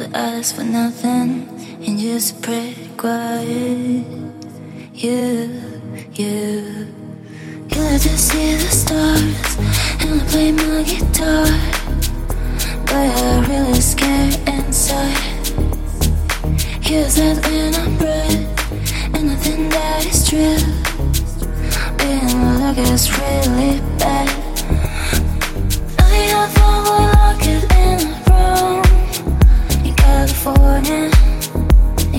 never ask for nothing and just pray quiet. You, you. Can I to see the stars and I play my guitar? But I'm really scared inside. Here's that inner I'm breath and I think that is true. Being like is really bad. I have all luck and California,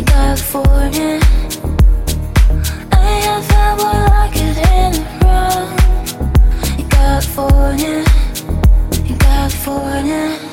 California. I have what I could California, California.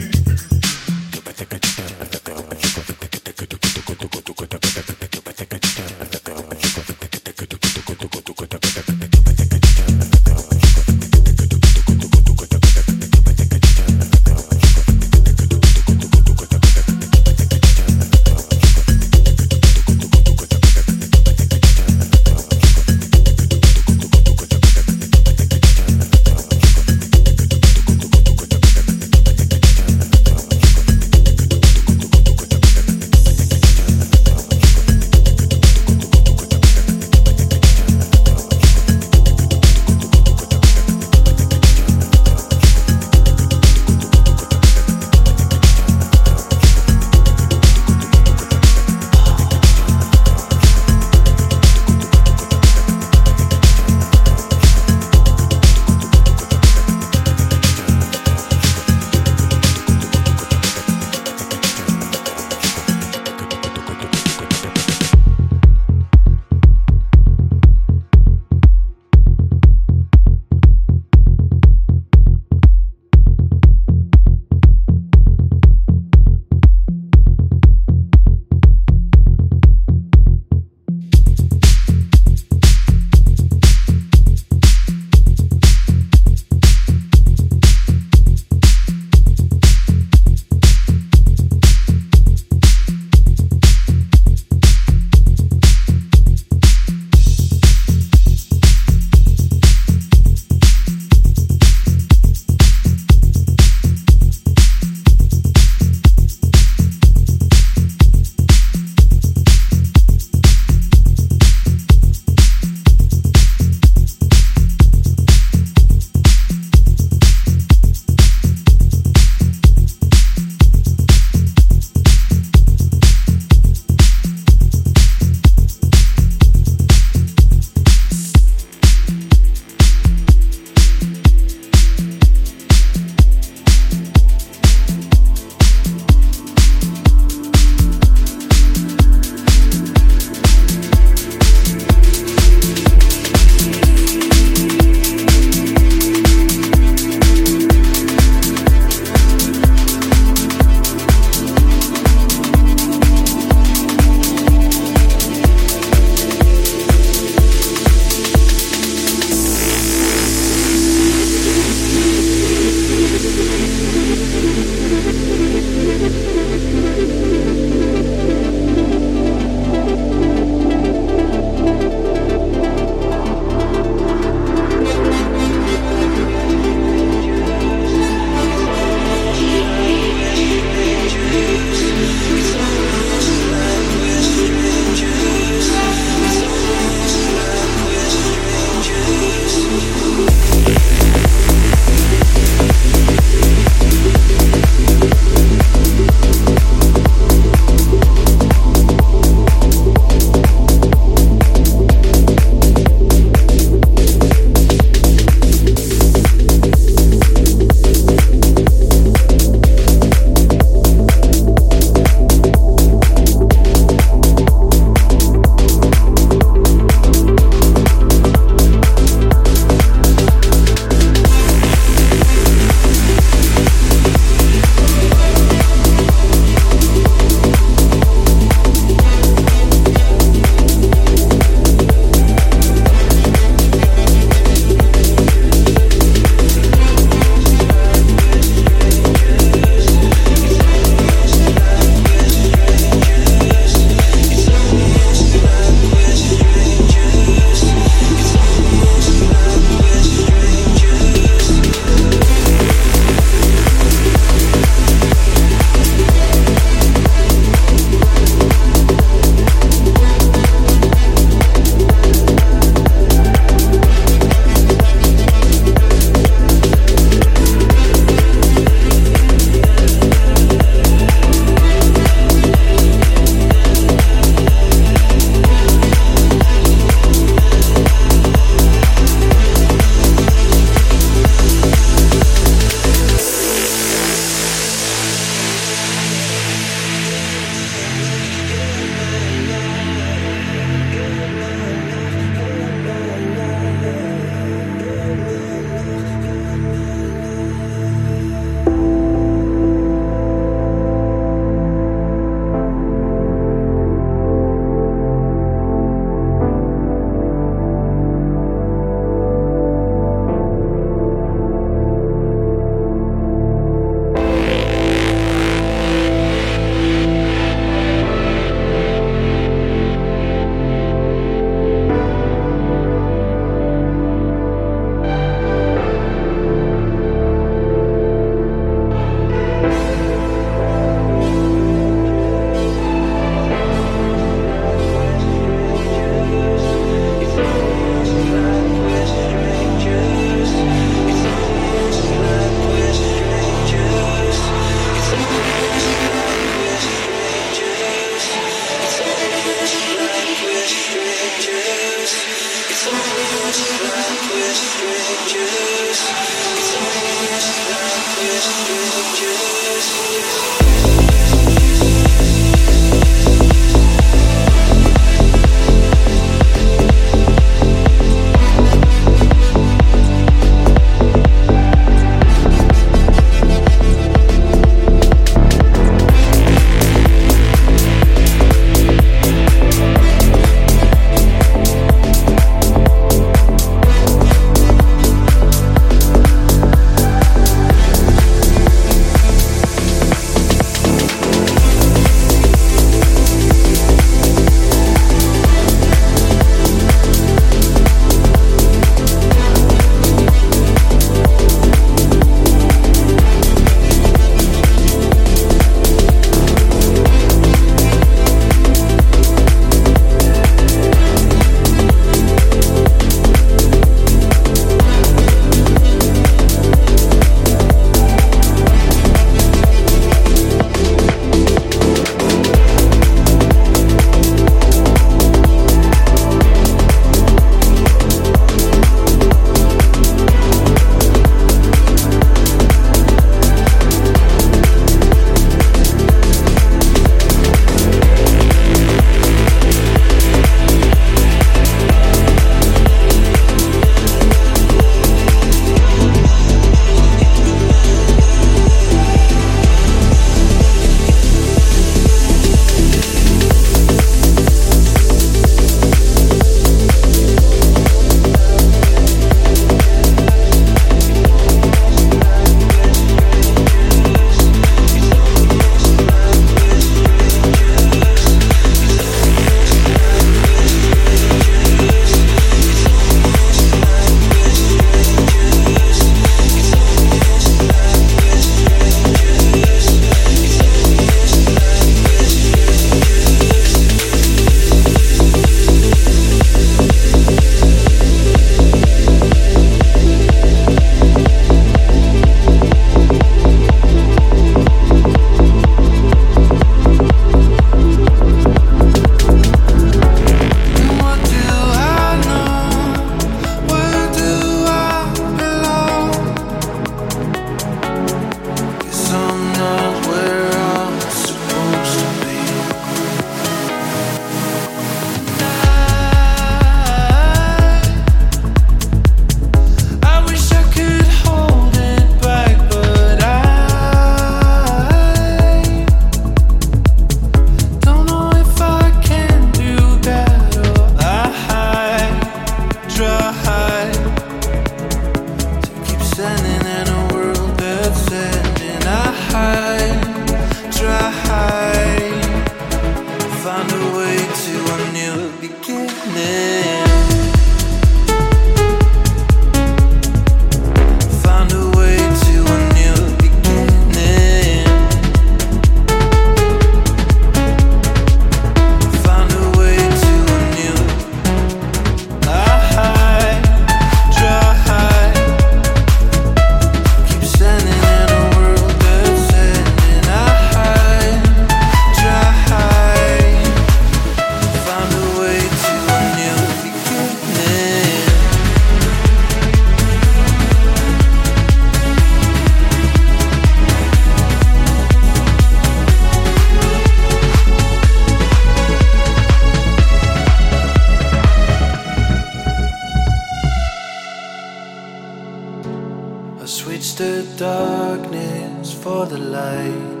the darkness for the light.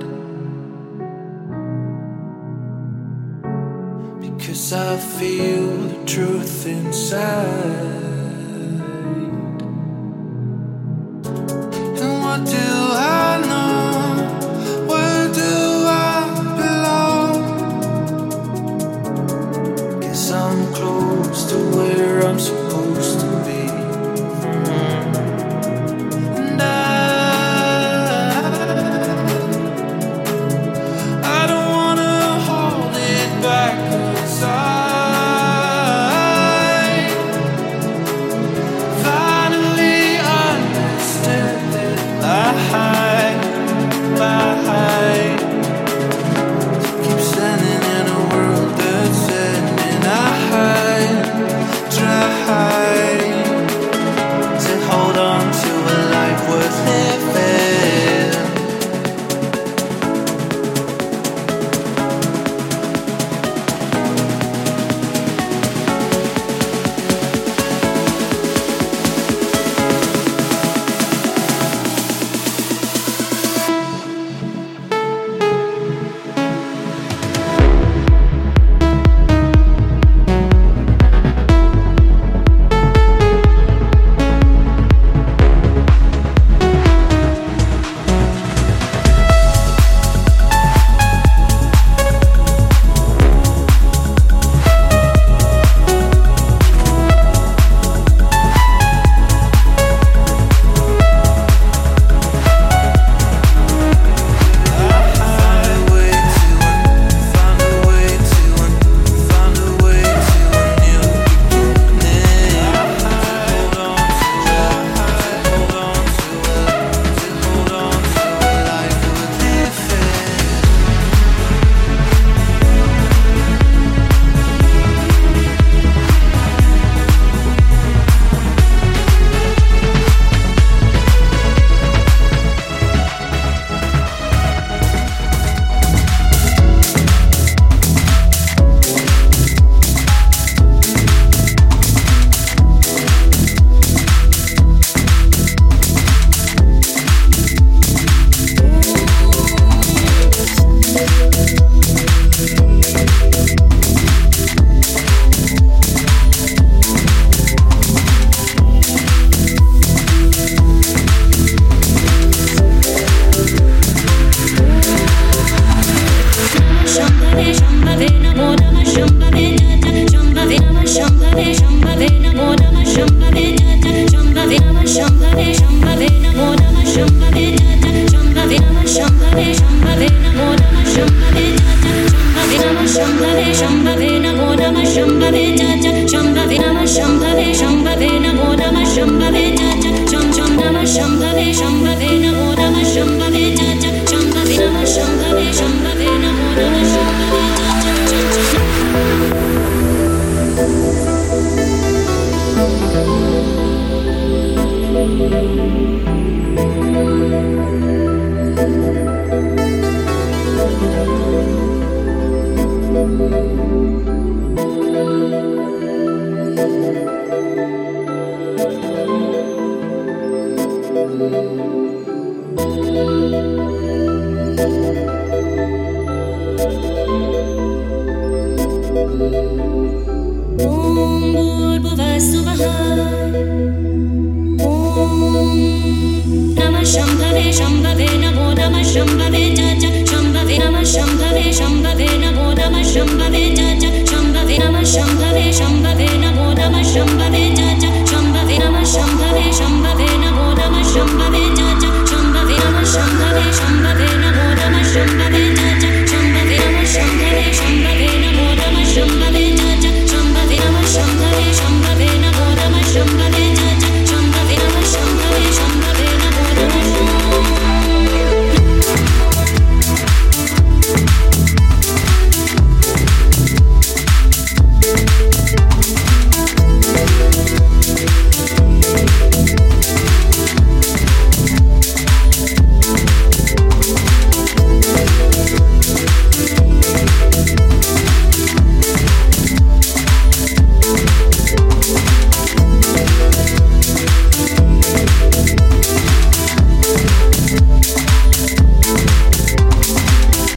Because I feel the truth inside. And what do I know?